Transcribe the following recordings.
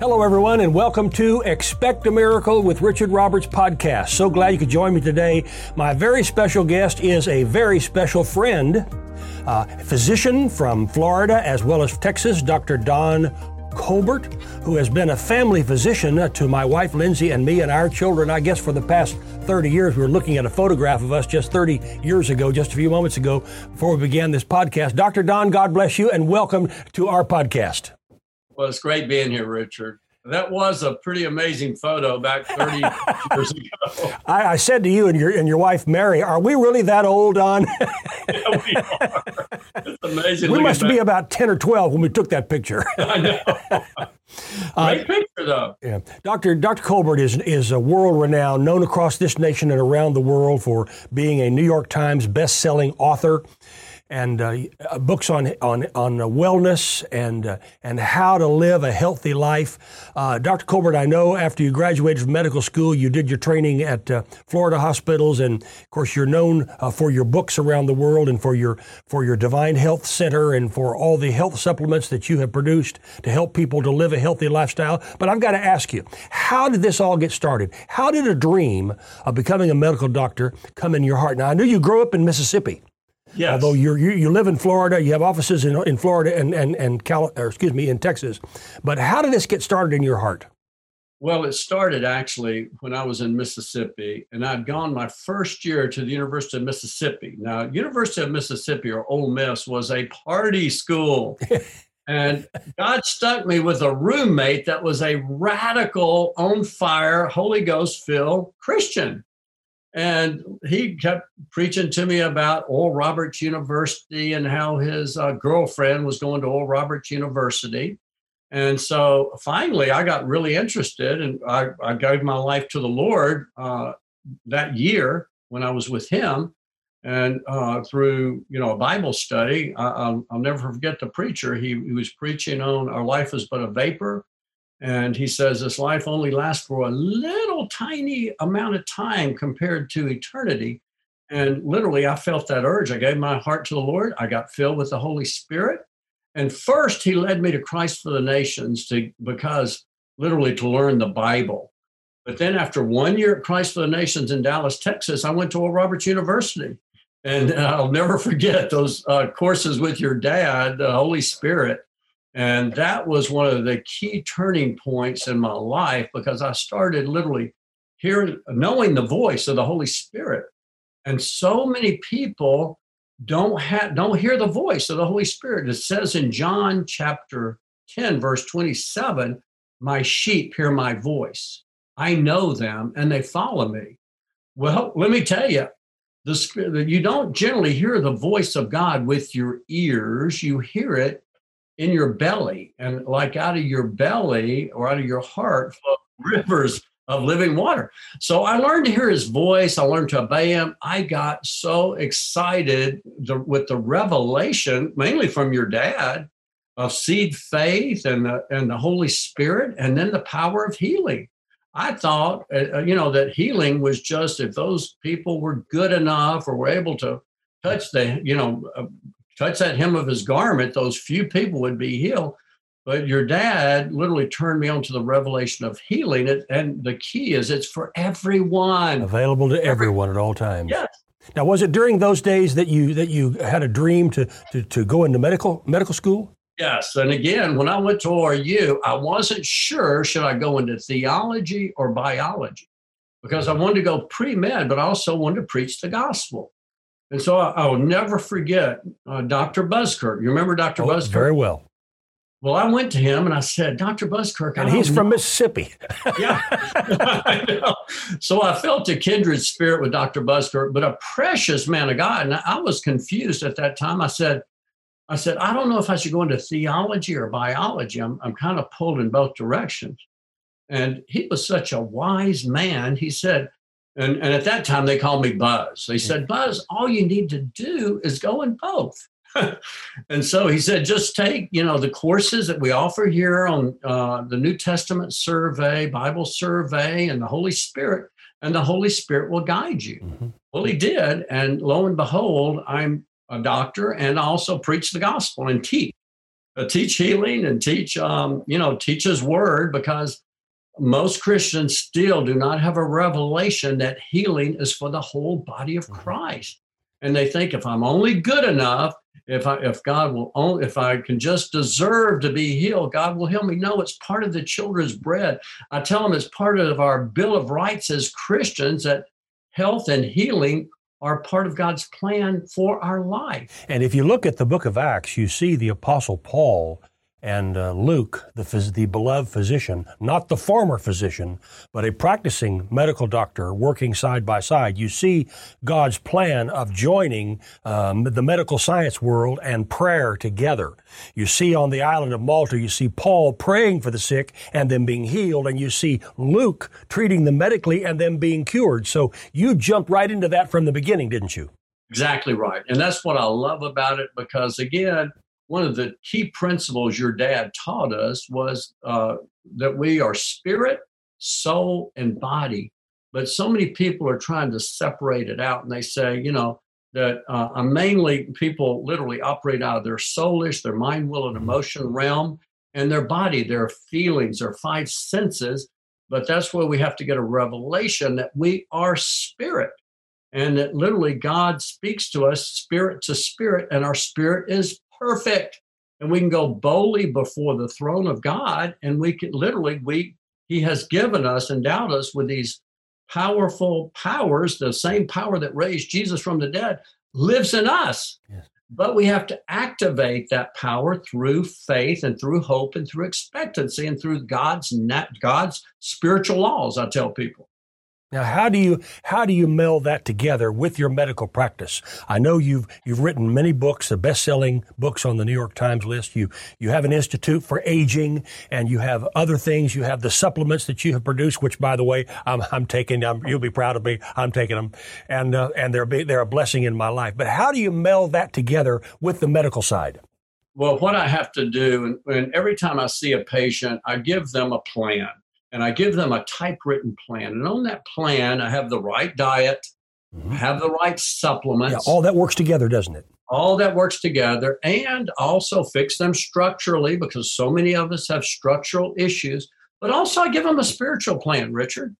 Hello, everyone, and welcome to Expect a Miracle with Richard Roberts podcast. So glad you could join me today. My very special guest is a very special friend, uh, physician from Florida as well as Texas, Dr. Don Colbert, who has been a family physician to my wife Lindsay and me and our children, I guess, for the past 30 years. We were looking at a photograph of us just 30 years ago, just a few moments ago, before we began this podcast. Dr. Don, God bless you, and welcome to our podcast. Well, it's great being here, Richard. That was a pretty amazing photo back 30 years ago. I, I, said to you and your and your wife Mary, "Are we really that old, Don?" yeah, we are. It's amazing. We must be about 10 or 12 when we took that picture. I know. Uh, great uh, picture, though. Yeah, Doctor Doctor Colbert is is a world renowned, known across this nation and around the world for being a New York Times best selling author and uh, uh, books on on on wellness and uh, and how to live a healthy life. Uh, Dr. Colbert, I know after you graduated from medical school, you did your training at uh, Florida hospitals, and of course you're known uh, for your books around the world and for your for your Divine Health Center and for all the health supplements that you have produced to help people to live a healthy lifestyle. But I've got to ask you, how did this all get started? How did a dream of becoming a medical doctor come in your heart? Now I knew you grew up in Mississippi. Yes. Although you you live in Florida, you have offices in, in Florida and and and Cal, or excuse me in Texas. But how did this get started in your heart? Well, it started actually when I was in Mississippi, and I'd gone my first year to the University of Mississippi. Now, University of Mississippi or Ole Miss was a party school. and God stuck me with a roommate that was a radical, on fire, Holy Ghost filled Christian. And he kept preaching to me about Oral Roberts University and how his uh, girlfriend was going to Oral Roberts University. And so finally, I got really interested and I, I gave my life to the Lord uh, that year when I was with him. And uh, through you know a Bible study, I, will never forget the preacher. He, he was preaching on our life is but a vapor, and he says this life only lasts for a little tiny amount of time compared to eternity. And literally, I felt that urge. I gave my heart to the Lord. I got filled with the Holy Spirit. And first, he led me to Christ for the Nations to because literally to learn the Bible. But then, after one year at Christ for the Nations in Dallas, Texas, I went to Oral Roberts University. And I'll never forget those uh, courses with your dad, the Holy Spirit. And that was one of the key turning points in my life because I started literally hearing, knowing the voice of the Holy Spirit. And so many people don't have don't hear the voice of the Holy Spirit. It says in John chapter 10, verse 27, my sheep hear my voice. I know them and they follow me. Well, let me tell you, the spirit you don't generally hear the voice of God with your ears. You hear it in your belly. And like out of your belly or out of your heart flow rivers of living water. So I learned to hear his voice. I learned to obey him. I got so excited with the revelation, mainly from your dad, of seed faith and the, and the Holy Spirit, and then the power of healing. I thought, uh, uh you know, that healing was just if those people were good enough or were able to touch the, you know, uh, touch that hem of his garment, those few people would be healed. But your dad literally turned me on to the revelation of healing. It, and the key is it's for everyone. Available to everyone at all times. Yes. Now, was it during those days that you that you had a dream to to, to go into medical medical school? Yes. And again, when I went to ORU, I wasn't sure should I go into theology or biology because I wanted to go pre med, but I also wanted to preach the gospel. And so I, will never forget uh, Dr. Buskirk. You remember Dr. Oh, Buskirk? Very well. Well, I went to him and I said, Dr. Buskirk. And he's from Mississippi. yeah. I so I felt a kindred spirit with Dr. Buskirk, but a precious man of God. And I was confused at that time. I said, I said, I don't know if I should go into theology or biology. I'm, I'm kind of pulled in both directions. And he was such a wise man. He said, and, and at that time, they called me Buzz. They said, Buzz, all you need to do is go in both. and so he said, just take, you know, the courses that we offer here on uh, the New Testament survey, Bible survey, and the Holy Spirit, and the Holy Spirit will guide you. Mm-hmm. Well, he did. And lo and behold, I'm a doctor and also preach the gospel and teach. uh, teach healing and teach, um, you know, teach His Word because most Christians still do not have a revelation that healing is for the whole body of mm-hmm. Christ. And they think if I'm only good enough, if I if God will only if I can just deserve to be healed, God will heal me. No, it's part of the children's bread. I tell them it's part of our Bill of Rights as Christians that health and healing are part of God's plan for our life. And if you look at the book of Acts, you see the apostle Paul and uh, Luke, the, phys- the beloved physician, not the former physician, but a practicing medical doctor working side by side, you see God's plan of joining um, the medical science world and prayer together. You see on the island of Malta, you see Paul praying for the sick and them being healed, and you see Luke treating them medically and them being cured. So you jumped right into that from the beginning, didn't you? Exactly right. And that's what I love about it because, again, one of the key principles your dad taught us was uh, that we are spirit, soul, and body. But so many people are trying to separate it out, and they say, you know, that uh, mainly people literally operate out of their soulish, their mind, will, and emotion realm, and their body, their feelings, their five senses. But that's where we have to get a revelation that we are spirit and that literally God speaks to us spirit to spirit, and our spirit is perfect. And we can go boldly before the throne of God, and we can literally, we He has given us, endowed us with these powerful powers. The same power that raised Jesus from the dead lives in us. Yes. But we have to activate that power through faith and through hope and through expectancy and through God's God's spiritual laws. I tell people. Now, how do you how do you meld that together with your medical practice? I know you've you've written many books, the best-selling books on the New York Times list. You you have an institute for aging, and you have other things. You have the supplements that you have produced, which, by the way, I'm, I'm taking. I'm, you'll be proud of me. I'm taking them, and uh, and they're they're a blessing in my life. But how do you meld that together with the medical side? Well, what I have to do, and, and every time I see a patient, I give them a plan and I give them a typewritten plan. And on that plan, I have the right diet, mm-hmm. have the right supplements. Yeah, all that works together, doesn't it? All that works together, and also fix them structurally because so many of us have structural issues. But also, I give them a spiritual plan, Richard.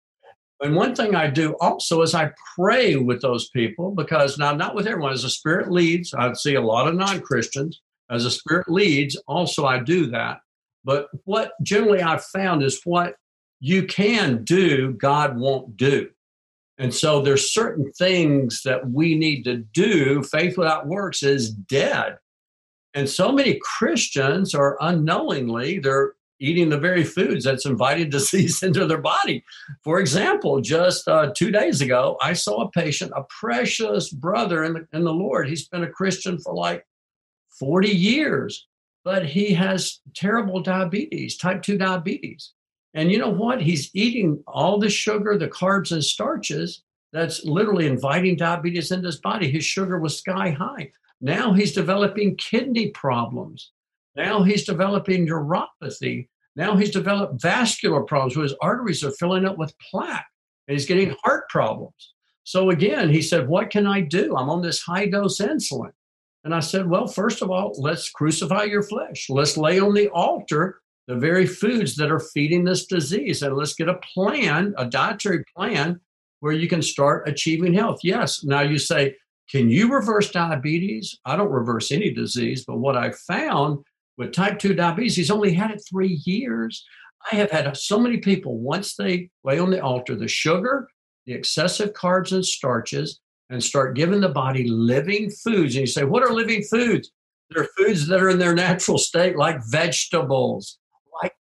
And one thing I do also is I pray with those people because now, not with everyone, as the spirit leads, I see a lot of non Christians. As the spirit leads, also I do that. But what generally I've found is what you can do, God won't do. And so there's certain things that we need to do. Faith without works is dead. And so many Christians are unknowingly, they're eating the very foods that's invited disease into their body. For example, just uh, two days ago, I saw a patient, a precious brother in the, in the Lord. He's been a Christian for like 40 years, but he has terrible diabetes, type 2 diabetes. And you know what? He's eating all the sugar, the carbs, and starches that's literally inviting diabetes into his body. His sugar was sky high. Now he's developing kidney problems. Now he's developing neuropathy. Now he's developed vascular problems where his arteries are filling up with plaque and he's getting heart problems. So again, he said, What can I do? I'm on this high dose insulin. And I said, Well, first of all, let's crucify your flesh. Let's lay on the altar the very foods that are feeding this disease. And let's get a plan, a dietary plan, where you can start achieving health. Yes. Now you say, can you reverse diabetes? I don't reverse any disease, but what I found with type 2 diabetes, he's only had it three years. I have had so many people, once they lay on the altar the sugar, the excessive carbs and starches, and start giving the body living foods. And you say, what are living foods? They're foods that are in their natural state, like vegetables,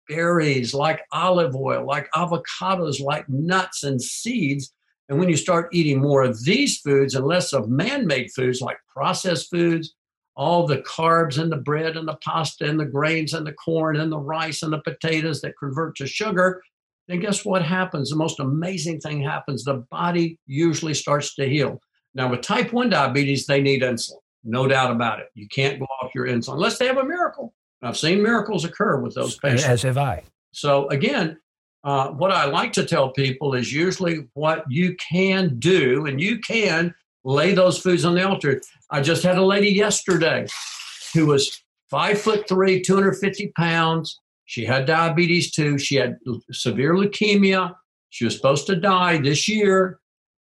berries, like olive oil, like avocados, like nuts and seeds. And when you start eating more of these foods and less of man made foods like processed foods, all the carbs and the bread and the pasta and the grains and the corn and the rice and the potatoes that convert to sugar, then guess what happens? The most amazing thing happens. The body usually starts to heal. Now, with type 1 diabetes, they need insulin, no doubt about it. You can't go off your insulin unless they have a miracle. I've seen miracles occur with those patients. As have I. So again, uh, what I like to tell people is usually what you can do, and you can lay those foods on the altar. I just had a lady yesterday who was five foot three, 250 pounds. She had diabetes too. She had severe leukemia. She was supposed to die this year.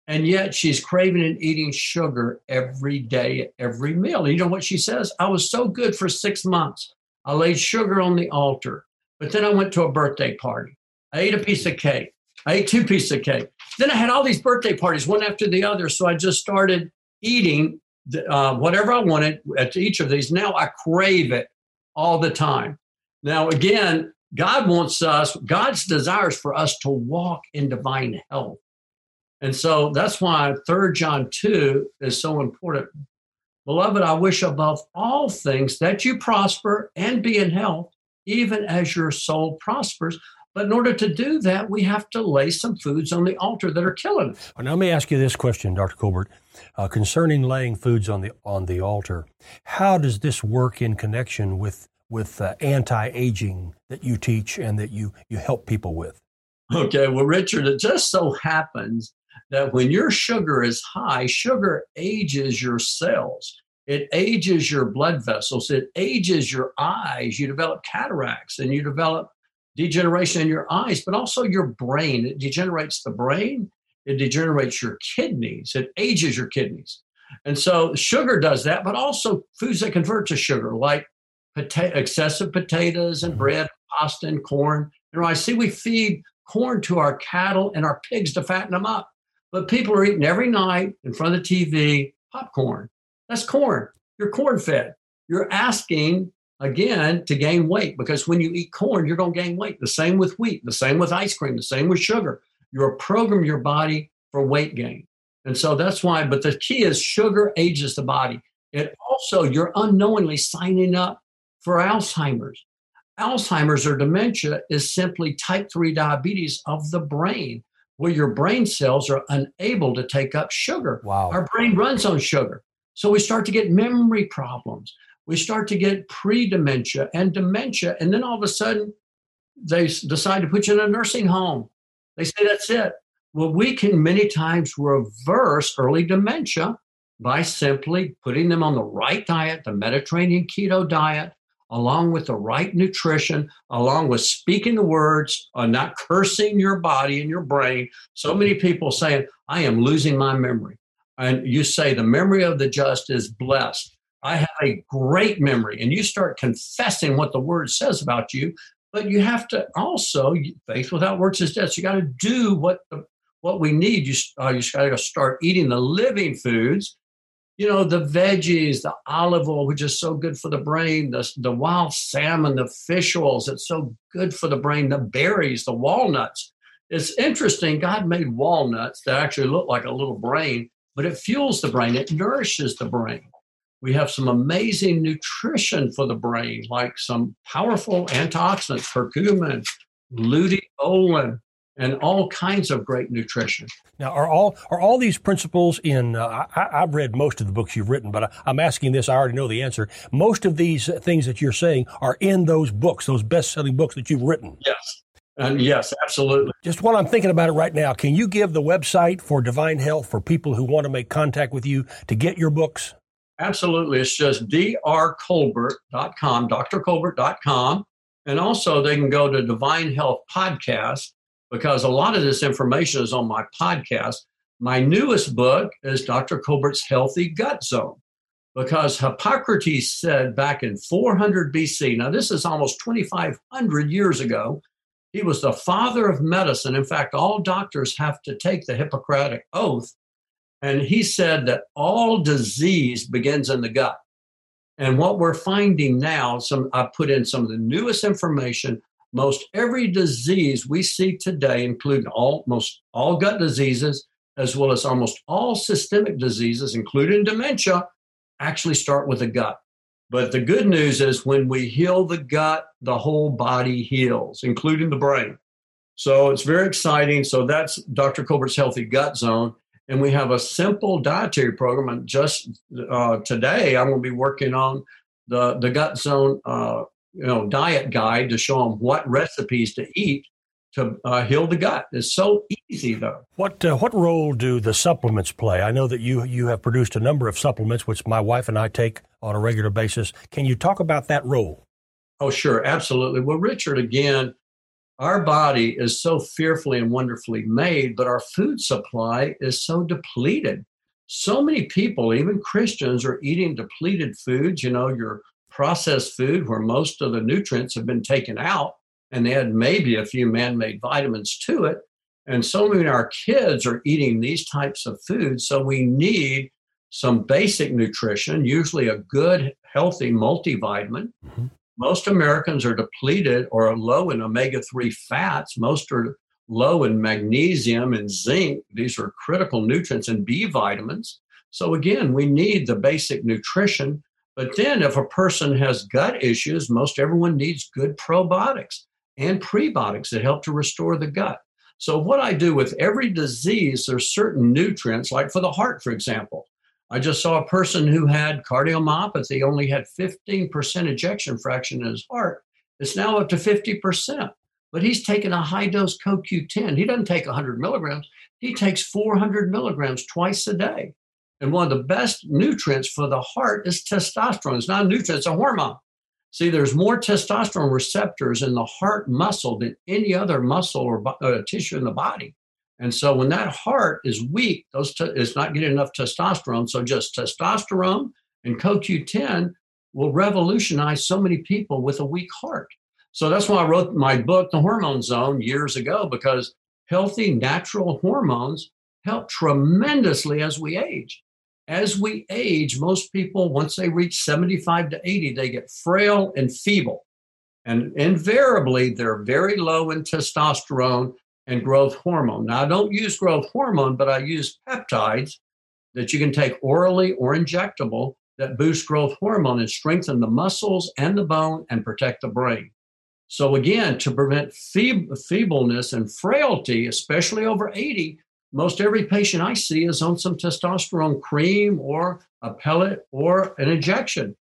And yet she's craving and eating sugar every day, every meal. You know what she says? I was so good for six months. I laid sugar on the altar. But then I went to a birthday party. I ate a piece of cake. I ate two pieces of cake. Then I had all these birthday parties, one after the other. So I just started eating uh, whatever I wanted at each of these. Now I crave it all the time. Now, again, God wants us, God's desires for us to walk in divine health. And so that's why 3 John 2 is so important. Beloved, I wish above all things that you prosper and be in health, even as your soul prospers. But in order to do that, we have to lay some foods on the altar that are killing us. Now, let me ask you this question, Dr. Colbert, uh, concerning laying foods on the on the altar. How does this work in connection with with uh, anti-aging that you teach and that you you help people with? Okay, well, Richard, it just so happens that when your sugar is high, sugar ages your cells. It ages your blood vessels. It ages your eyes. You develop cataracts and you develop degeneration in your eyes, but also your brain. It degenerates the brain. It degenerates your kidneys. It ages your kidneys. And so sugar does that, but also foods that convert to sugar, like pota- excessive potatoes and mm-hmm. bread, pasta, and corn. You know, I see we feed corn to our cattle and our pigs to fatten them up. But people are eating every night in front of the TV popcorn. That's corn. You're corn fed. You're asking again to gain weight because when you eat corn, you're going to gain weight. The same with wheat, the same with ice cream, the same with sugar. You're programming your body for weight gain. And so that's why, but the key is sugar ages the body. It also, you're unknowingly signing up for Alzheimer's. Alzheimer's or dementia is simply type 3 diabetes of the brain where your brain cells are unable to take up sugar. Wow. Our brain runs on sugar. So we start to get memory problems. We start to get pre dementia and dementia. And then all of a sudden, they decide to put you in a nursing home. They say that's it. Well, we can many times reverse early dementia by simply putting them on the right diet, the Mediterranean keto diet, along with the right nutrition, along with speaking the words, uh, not cursing your body and your brain. So many people saying, I am losing my memory. And you say, the memory of the just is blessed. I have a great memory. And you start confessing what the word says about you. But you have to also, faith without works is dead. So you got to do what the, what we need. You, uh, you got to start eating the living foods you know, the veggies, the olive oil, which is so good for the brain, the, the wild salmon, the fish oils, it's so good for the brain, the berries, the walnuts. It's interesting. God made walnuts that actually look like a little brain, but it fuels the brain, it nourishes the brain. We have some amazing nutrition for the brain, like some powerful antioxidants, curcumin, luteolin, and all kinds of great nutrition. Now, are all are all these principles in? Uh, I, have read most of the books you've written, but I, am asking this. I already know the answer. Most of these things that you're saying are in those books, those best-selling books that you've written. Yes, and yes, absolutely. Just while I'm thinking about it right now, can you give the website for Divine Health for people who want to make contact with you to get your books? Absolutely. It's just drcolbert.com, drcolbert.com. And also, they can go to Divine Health Podcast because a lot of this information is on my podcast. My newest book is Dr. Colbert's Healthy Gut Zone because Hippocrates said back in 400 BC, now this is almost 2,500 years ago, he was the father of medicine. In fact, all doctors have to take the Hippocratic Oath. And he said that all disease begins in the gut. And what we're finding now, some I put in some of the newest information most every disease we see today, including almost all gut diseases, as well as almost all systemic diseases, including dementia, actually start with the gut. But the good news is when we heal the gut, the whole body heals, including the brain. So it's very exciting. So that's Dr. Colbert's Healthy Gut Zone. And we have a simple dietary program. And just uh, today, I'm going to be working on the, the Gut Zone uh, you know diet guide to show them what recipes to eat to uh, heal the gut. It's so easy though. What uh, what role do the supplements play? I know that you you have produced a number of supplements which my wife and I take on a regular basis. Can you talk about that role? Oh, sure, absolutely. Well, Richard, again, our body is so fearfully and wonderfully made, but our food supply is so depleted. So many people, even Christians, are eating depleted foods. You know, your processed food where most of the nutrients have been taken out and they add maybe a few man made vitamins to it. And so many of our kids are eating these types of foods. So we need some basic nutrition, usually a good, healthy multivitamin. Mm-hmm. Most Americans are depleted or low in omega 3 fats. Most are low in magnesium and zinc. These are critical nutrients and B vitamins. So, again, we need the basic nutrition. But then, if a person has gut issues, most everyone needs good probiotics and prebiotics that help to restore the gut. So, what I do with every disease, there's certain nutrients, like for the heart, for example. I just saw a person who had cardiomyopathy, only had 15% ejection fraction in his heart. It's now up to 50%. But he's taking a high dose CoQ10. He doesn't take 100 milligrams, he takes 400 milligrams twice a day. And one of the best nutrients for the heart is testosterone. It's not a nutrient, it's a hormone. See, there's more testosterone receptors in the heart muscle than any other muscle or uh, tissue in the body. And so when that heart is weak, those it's not getting enough testosterone. So just testosterone and CoQ10 will revolutionize so many people with a weak heart. So that's why I wrote my book, The Hormone Zone, years ago, because healthy natural hormones help tremendously as we age. As we age, most people, once they reach 75 to 80, they get frail and feeble. And invariably, they're very low in testosterone and growth hormone. Now, I don't use growth hormone, but I use peptides that you can take orally or injectable that boost growth hormone and strengthen the muscles and the bone and protect the brain. So, again, to prevent feebleness and frailty, especially over 80, most every patient I see is on some testosterone cream or a pellet or an injection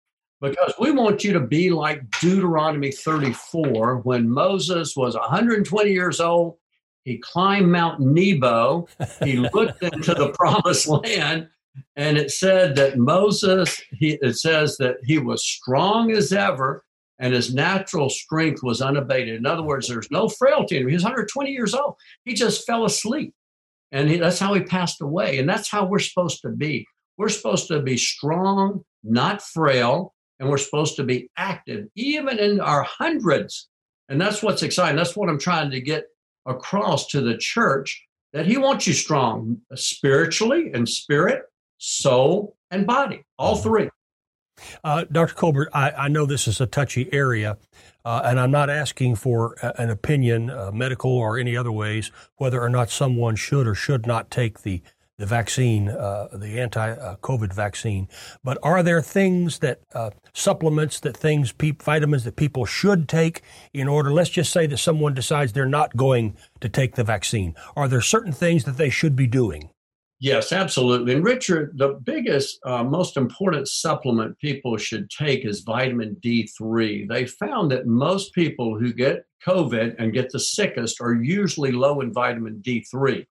because we want you to be like Deuteronomy 34 when Moses was 120 years old. He climbed Mount Nebo, he looked into the promised land, and it said that Moses, he, it says that he was strong as ever and his natural strength was unabated. In other words, there's no frailty in him. He was 120 years old. He just fell asleep. And he, that's how he passed away. And that's how we're supposed to be. We're supposed to be strong, not frail, and we're supposed to be active, even in our hundreds. And that's what's exciting. That's what I'm trying to get across to the church that he wants you strong spiritually and spirit, soul, and body, all three. Uh, Dr. Colbert, I, I, know this is a touchy area, uh, and I'm not asking for a, an opinion, uh, medical or any other ways, whether or not someone should or should not take the the vaccine, uh, the anti-COVID vaccine. But are there things that uh, supplements, that things, pe- vitamins that people should take in order? Let's just say that someone decides they're not going to take the vaccine. Are there certain things that they should be doing? Yes, absolutely. And Richard, the biggest, uh, most important supplement people should take is vitamin D3. They found that most people who get COVID and get the sickest are usually low in vitamin D3.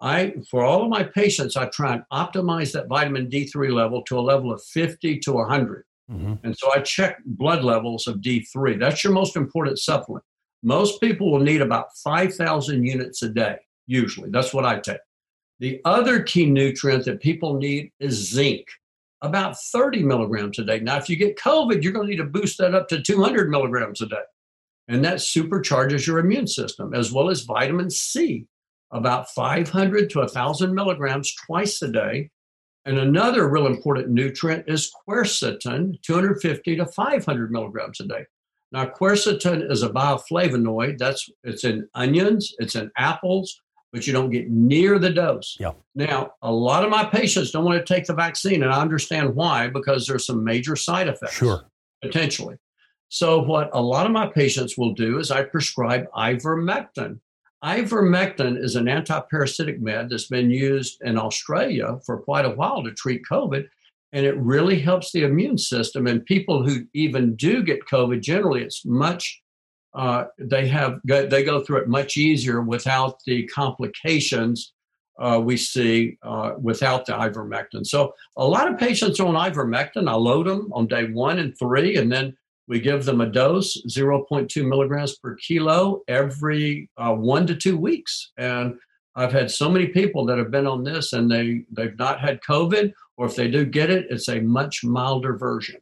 I, for all of my patients, I try and optimize that vitamin D3 level to a level of 50 to 100. Mm-hmm. And so I check blood levels of D3. That's your most important supplement. Most people will need about 5,000 units a day, usually. That's what I take. The other key nutrient that people need is zinc, about 30 milligrams a day. Now, if you get COVID, you're going to need to boost that up to 200 milligrams a day. And that supercharges your immune system, as well as vitamin C, about 500 to 1,000 milligrams twice a day. And another real important nutrient is quercetin, 250 to 500 milligrams a day. Now, quercetin is a bioflavonoid. That's it's in onions, it's in apples, but you don't get near the dose. Yeah. Now, a lot of my patients don't want to take the vaccine, and I understand why because there's some major side effects. Sure. Potentially. So, what a lot of my patients will do is I prescribe ivermectin. Ivermectin is an antiparasitic med that's been used in Australia for quite a while to treat COVID, and it really helps the immune system. And people who even do get COVID, generally, it's much uh, they have they go through it much easier without the complications uh, we see uh, without the ivermectin. So a lot of patients on ivermectin. I load them on day one and three, and then we give them a dose, 0.2 milligrams per kilo, every uh, one to two weeks. And I've had so many people that have been on this and they, they've not had COVID, or if they do get it, it's a much milder version.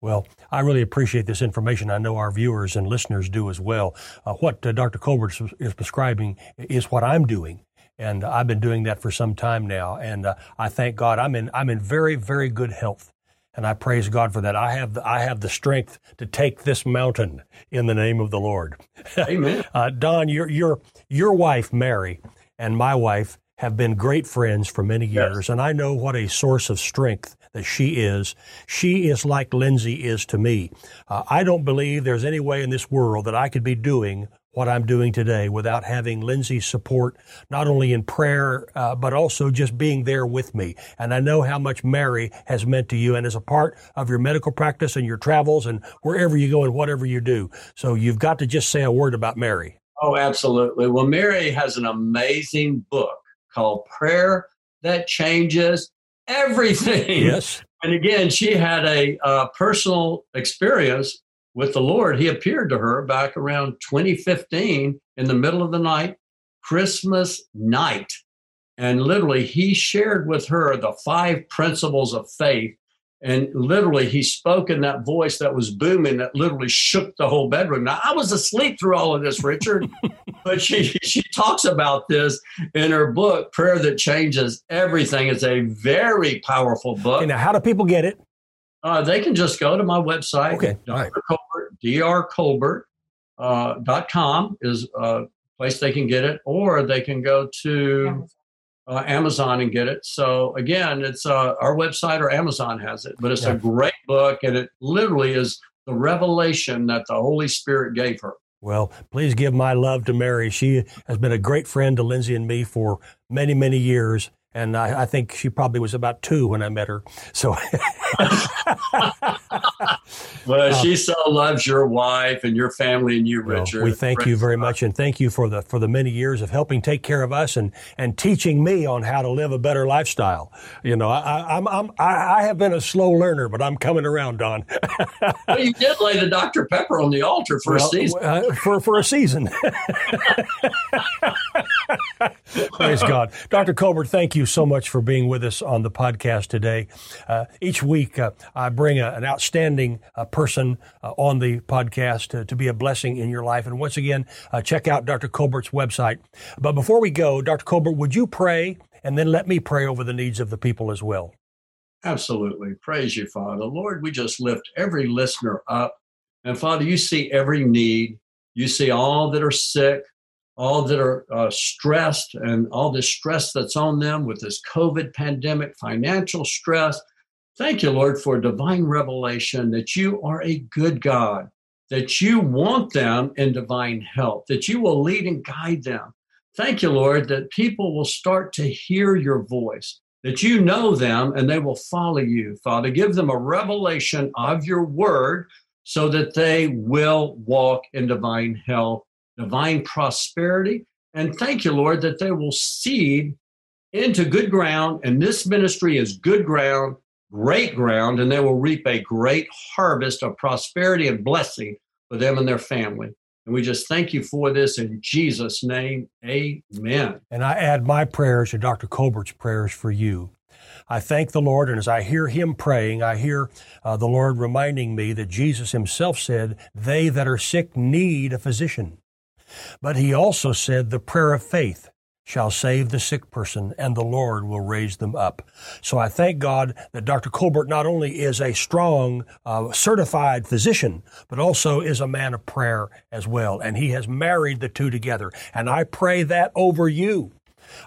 Well, I really appreciate this information. I know our viewers and listeners do as well. Uh, what uh, Dr. Colbert is prescribing is what I'm doing and I've been doing that for some time now. And uh, I thank God I'm in I'm in very very good health, and I praise God for that. I have the, I have the strength to take this mountain in the name of the Lord. Amen. uh, Don, your your your wife Mary and my wife have been great friends for many years, yes. and I know what a source of strength that she is. She is like Lindsay is to me. Uh, I don't believe there's any way in this world that I could be doing what I'm doing today without having Lindsay's support, not only in prayer, uh, but also just being there with me. And I know how much Mary has meant to you and as a part of your medical practice and your travels and wherever you go and whatever you do. So you've got to just say a word about Mary. Oh, absolutely. Well, Mary has an amazing book called Prayer That Changes Everything. Yes. And again, she had a uh, personal experience with the Lord, he appeared to her back around 2015 in the middle of the night, Christmas night. And literally, he shared with her the five principles of faith. And literally, he spoke in that voice that was booming that literally shook the whole bedroom. Now, I was asleep through all of this, Richard, but she, she talks about this in her book, Prayer That Changes Everything. It's a very powerful book. now, how do people get it? Uh, they can just go to my website, okay. Dr. Colbert, drcolbert.com uh, dot com is a place they can get it, or they can go to uh, Amazon and get it. So again, it's uh, our website or Amazon has it, but it's yeah. a great book, and it literally is the revelation that the Holy Spirit gave her. Well, please give my love to Mary. She has been a great friend to Lindsay and me for many, many years and I, I, think she probably was about two when I met her. So, well, she so loves your wife and your family and you, well, Richard. We thank you very much, and thank you for the for the many years of helping take care of us and and teaching me on how to live a better lifestyle. You know, I, I'm, I'm I, I have been a slow learner, but I'm coming around, Don. well, you did lay the Dr Pepper on the altar for well, a season. Uh, for for a season. Praise God, Dr. Colbert. Thank you so much for being with us on the podcast today. Uh, each week, uh, I bring a, an outstanding uh, person uh, on the podcast to, to, be a blessing in your life. And once again, uh, check out Dr. Colbert's website. But before we go, Dr. Colbert, would you pray and then let me pray over the needs of the people as well? Absolutely. Praise you, Father. Lord, we just lift every listener up. And Father, you see every need. You see all that are sick, all that are uh, stressed and all this stress that's on them with this COVID pandemic, financial stress. Thank you, Lord, for divine revelation that you are a good God, that you want them in divine health, that you will lead and guide them. Thank you, Lord, that people will start to hear your voice, that you know them and they will follow you. Father, give them a revelation of your word so that they will walk in divine health divine prosperity. And thank you, Lord, that they will seed into good ground. And this ministry is good ground, great ground, and they will reap a great harvest of prosperity and blessing for them and their family. And we just thank you for this in Jesus' name. Amen. And I add my prayers to Dr. Colbert's prayers for you. I thank the Lord, and as I hear him praying, I hear uh, the Lord reminding me that Jesus himself said, They that are sick need a physician. But he also said, The prayer of faith shall save the sick person, and the Lord will raise them up. So I thank God that Dr. Colbert not only is a strong, uh, certified physician, but also is a man of prayer as well. And he has married the two together. And I pray that over you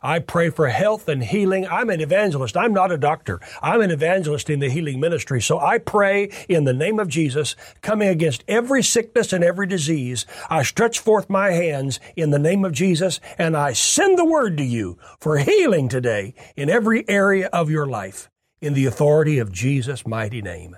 I pray for health and healing. I'm an evangelist. I'm not a doctor. I'm an evangelist in the healing ministry. So I pray in the name of Jesus, coming against every sickness and every disease. I stretch forth my hands in the name of Jesus and I send the word to you for healing today in every area of your life in the authority of Jesus' mighty name.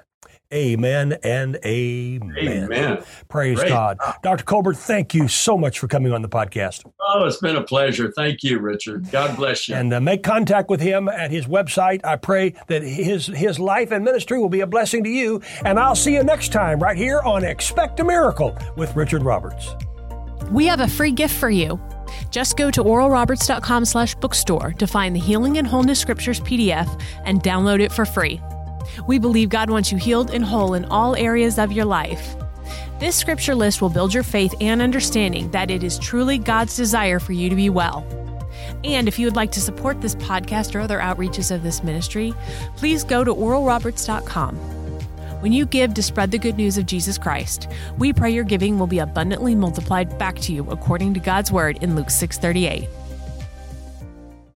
Amen and amen. Amen. Praise Great. God. Dr. Colbert, thank you so much for coming on the podcast. Oh, it's been a pleasure. Thank you, Richard. God bless you. And uh, make contact with him at his website. I pray that his, his life and ministry will be a blessing to you. And I'll see you next time right here on Expect a Miracle with Richard Roberts. We have a free gift for you. Just go to oralroberts.com slash bookstore to find the Healing and Wholeness Scriptures PDF and download it for free. We believe God wants you healed and whole in all areas of your life. This scripture list will build your faith and understanding that it is truly God's desire for you to be well. And if you would like to support this podcast or other outreaches of this ministry, please go to oralroberts.com. When you give to spread the good news of Jesus Christ, we pray your giving will be abundantly multiplied back to you according to God's word in Luke 6:38.